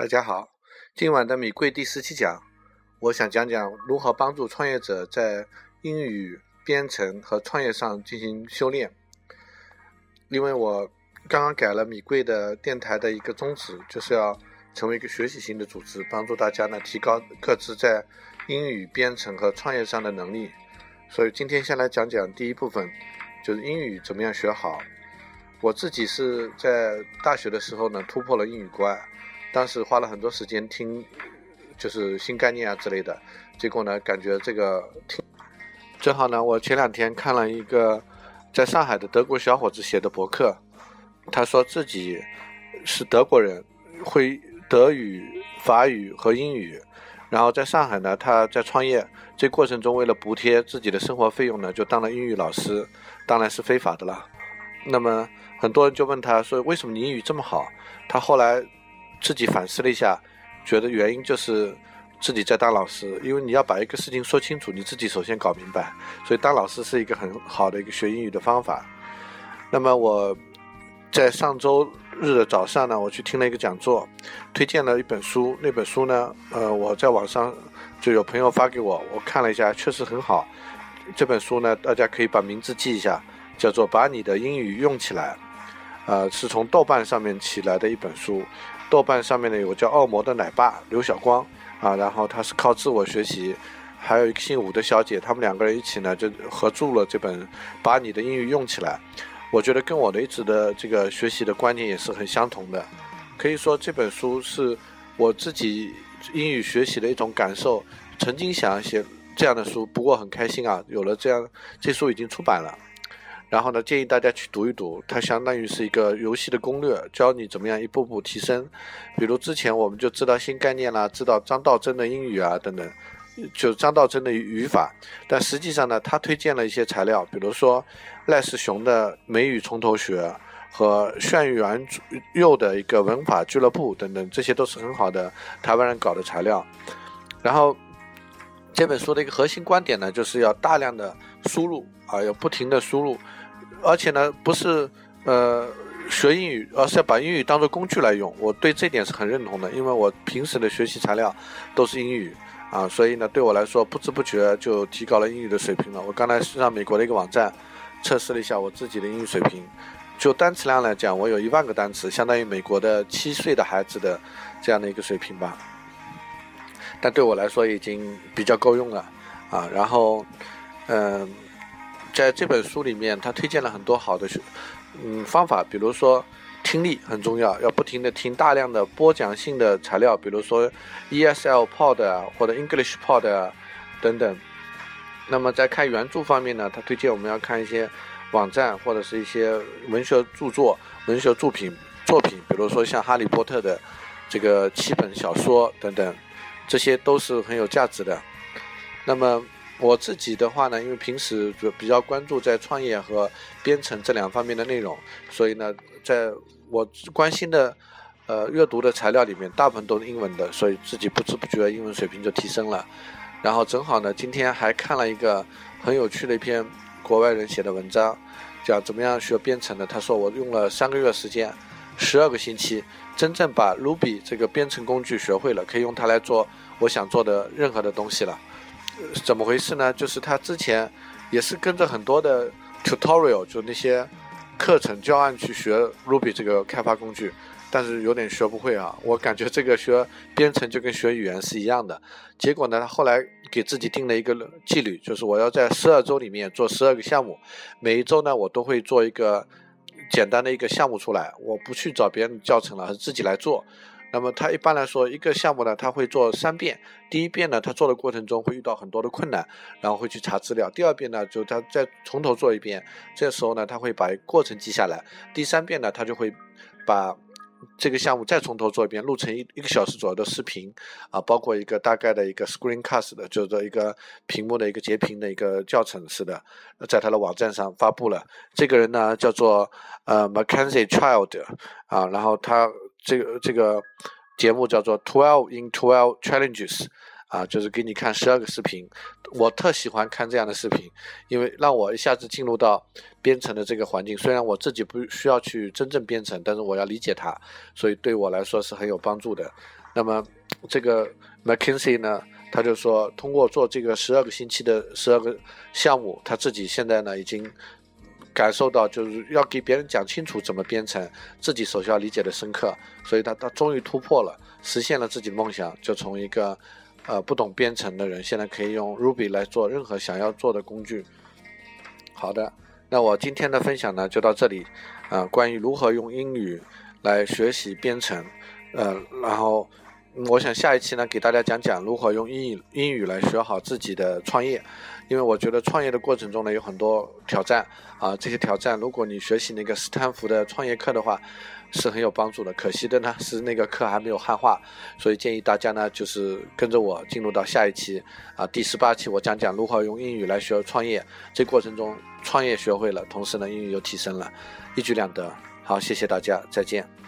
大家好，今晚的米贵第十期讲，我想讲讲如何帮助创业者在英语编程和创业上进行修炼。因为我刚刚改了米贵的电台的一个宗旨，就是要成为一个学习型的组织，帮助大家呢提高各自在英语编程和创业上的能力。所以今天先来讲讲第一部分，就是英语怎么样学好。我自己是在大学的时候呢突破了英语关。当时花了很多时间听，就是新概念啊之类的，结果呢，感觉这个听，正好呢，我前两天看了一个在上海的德国小伙子写的博客，他说自己是德国人，会德语、法语和英语，然后在上海呢，他在创业，这过程中为了补贴自己的生活费用呢，就当了英语老师，当然是非法的了。那么很多人就问他说，为什么你英语这么好？他后来。自己反思了一下，觉得原因就是自己在当老师，因为你要把一个事情说清楚，你自己首先搞明白，所以当老师是一个很好的一个学英语的方法。那么我在上周日的早上呢，我去听了一个讲座，推荐了一本书，那本书呢，呃，我在网上就有朋友发给我，我看了一下，确实很好。这本书呢，大家可以把名字记一下，叫做《把你的英语用起来》，呃，是从豆瓣上面起来的一本书。豆瓣上面呢有个叫“恶魔的奶爸”刘晓光啊，然后他是靠自我学习，还有一个姓武的小姐，他们两个人一起呢就合著了这本《把你的英语用起来》。我觉得跟我的一直的这个学习的观念也是很相同的，可以说这本书是我自己英语学习的一种感受。曾经想写这样的书，不过很开心啊，有了这样这书已经出版了。然后呢，建议大家去读一读，它相当于是一个游戏的攻略，教你怎么样一步步提升。比如之前我们就知道新概念啦，知道张道真的英语啊等等，就张道真的语法。但实际上呢，他推荐了一些材料，比如说赖世雄的美语从头学和炫元佑的一个文法俱乐部等等，这些都是很好的台湾人搞的材料。然后这本书的一个核心观点呢，就是要大量的输入啊，要不停的输入。而且呢，不是呃学英语，而是要把英语当做工具来用。我对这点是很认同的，因为我平时的学习材料都是英语啊，所以呢，对我来说不知不觉就提高了英语的水平了。我刚才上美国的一个网站测试了一下我自己的英语水平，就单词量来讲，我有一万个单词，相当于美国的七岁的孩子的这样的一个水平吧。但对我来说已经比较够用了啊。然后，嗯。在这本书里面，他推荐了很多好的学，嗯，方法，比如说听力很重要，要不停的听大量的播讲性的材料，比如说 ESL Pod 啊，或者 English Pod 等等。那么在看原著方面呢，他推荐我们要看一些网站或者是一些文学著作、文学作品作品，比如说像《哈利波特》的这个七本小说等等，这些都是很有价值的。那么。我自己的话呢，因为平时就比较关注在创业和编程这两方面的内容，所以呢，在我关心的呃阅读的材料里面，大部分都是英文的，所以自己不知不觉英文水平就提升了。然后正好呢，今天还看了一个很有趣的一篇国外人写的文章，讲怎么样学编程的。他说我用了三个月时间，十二个星期，真正把 Ruby 这个编程工具学会了，可以用它来做我想做的任何的东西了。怎么回事呢？就是他之前也是跟着很多的 tutorial，就那些课程教案去学 Ruby 这个开发工具，但是有点学不会啊。我感觉这个学编程就跟学语言是一样的。结果呢，他后来给自己定了一个纪律，就是我要在十二周里面做十二个项目，每一周呢我都会做一个简单的一个项目出来，我不去找别人教程了，是自己来做。那么他一般来说，一个项目呢，他会做三遍。第一遍呢，他做的过程中会遇到很多的困难，然后会去查资料。第二遍呢，就他再从头做一遍，这时候呢，他会把过程记下来。第三遍呢，他就会把这个项目再从头做一遍，录成一一个小时左右的视频，啊，包括一个大概的一个 screencast 的，就是一个屏幕的一个截屏的一个教程似的，在他的网站上发布了。这个人呢，叫做呃 Mackenzie Child，啊，然后他。这个这个节目叫做 Twelve in Twelve Challenges，啊，就是给你看十二个视频，我特喜欢看这样的视频，因为让我一下子进入到编程的这个环境。虽然我自己不需要去真正编程，但是我要理解它，所以对我来说是很有帮助的。那么这个 McKinsey 呢，他就说通过做这个十二个星期的十二个项目，他自己现在呢已经感受到就是要给别人讲清楚怎么编程，自己首先要理解的深刻，所以他他终于突破了，实现了自己的梦想，就从一个。呃，不懂编程的人现在可以用 Ruby 来做任何想要做的工具。好的，那我今天的分享呢就到这里。呃，关于如何用英语来学习编程，呃，然后我想下一期呢给大家讲讲如何用英语英语来学好自己的创业，因为我觉得创业的过程中呢有很多挑战啊，这些挑战如果你学习那个斯坦福的创业课的话。是很有帮助的，可惜的呢是那个课还没有汉化，所以建议大家呢就是跟着我进入到下一期啊第十八期，我讲讲如何用英语来学创业，这过程中创业学会了，同时呢英语又提升了，一举两得。好，谢谢大家，再见。